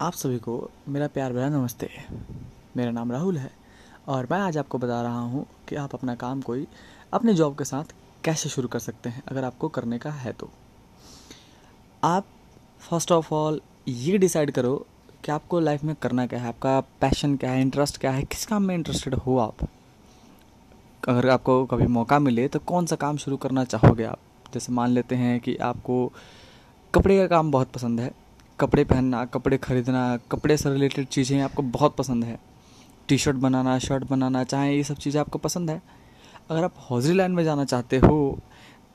आप सभी को मेरा प्यार भरा नमस्ते। मेरा नाम राहुल है और मैं आज आपको बता रहा हूँ कि आप अपना काम कोई अपने जॉब के साथ कैसे शुरू कर सकते हैं अगर आपको करने का है तो। आप फ़र्स्ट ऑफ़ ऑल ये डिसाइड करो कि आपको लाइफ में करना क्या है, आपका पैशन क्या है इंटरेस्ट क्या है, किस काम में इंटरेस्टेड हो आप? अगर आपको कभी मौका मिले तो कौन सा काम शुरू करना चाहोगे आप? जैसे मान लेते हैं कि आपको कपड़े का काम बहुत पसंद है कपड़े पहनना, कपड़े ख़रीदना, कपड़े से रिलेटेड चीज़ें आपको बहुत पसंद है। टी शर्ट बनाना शर्ट बनाना, चाहे ये सब चीज़ें आपको पसंद है। अगर आप हौजरी लाइन में जाना चाहते हो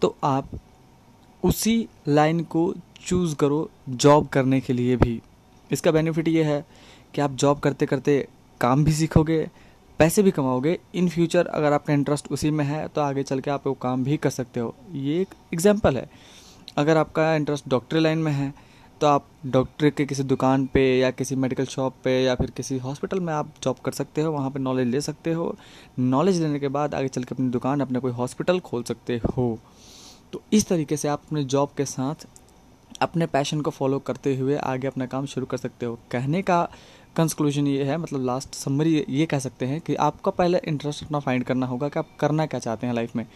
तो आप उसी लाइन को चूज़ करो जॉब करने के लिए भी। इसका बेनिफिट ये है कि आप जॉब करते करते काम भी सीखोगे, पैसे भी कमाओगे। इन फ्यूचर अगर आपका इंटरेस्ट उसी में है तो आगे चल के आप वो काम भी कर सकते हो। ये एक एग्ज़ाम्पल है। अगर आपका इंटरेस्ट डॉक्टरी लाइन में है तो आप डॉक्टर के किसी दुकान पे या किसी मेडिकल शॉप पे या फिर किसी हॉस्पिटल में आप जॉब कर सकते हो, वहाँ पे नॉलेज ले सकते हो। नॉलेज लेने के बाद आगे चल के अपनी दुकान, अपने कोई हॉस्पिटल खोल सकते हो। तो इस तरीके से आप अपने जॉब के साथ अपने पैशन को फॉलो करते हुए आगे अपना काम शुरू कर सकते हो। कहने का कंक्लूजन ये है मतलब लास्ट समरी ये कह सकते हैं कि आपका पहले इंटरेस्ट अपना फाइंड करना होगा कि आप करना क्या चाहते हैं लाइफ में।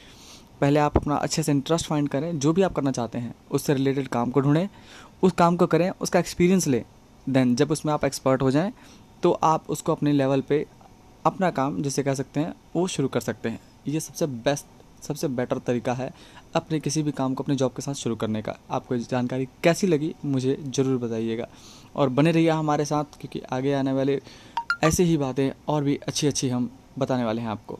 पहले आप अपना अच्छे से इंटरेस्ट फाइंड करें, जो भी आप करना चाहते हैं, उससे रिलेटेड काम को ढूंढें। उस काम को करें, उसका एक्सपीरियंस लें देन जब उसमें आप एक्सपर्ट हो जाएँ तो आप उसको अपने लेवल पे अपना काम, जिसे कह सकते हैं, वो शुरू कर सकते हैं। ये सबसे बेस्ट सबसे बेटर तरीका है अपने किसी भी काम को अपने जॉब के साथ शुरू करने का। आपको जानकारी कैसी लगी, मुझे ज़रूर बताइएगा। और बने रहिए हमारे साथ, क्योंकि आगे आने वाले ऐसे ही बातें और भी अच्छी अच्छी हम बताने वाले हैं आपको।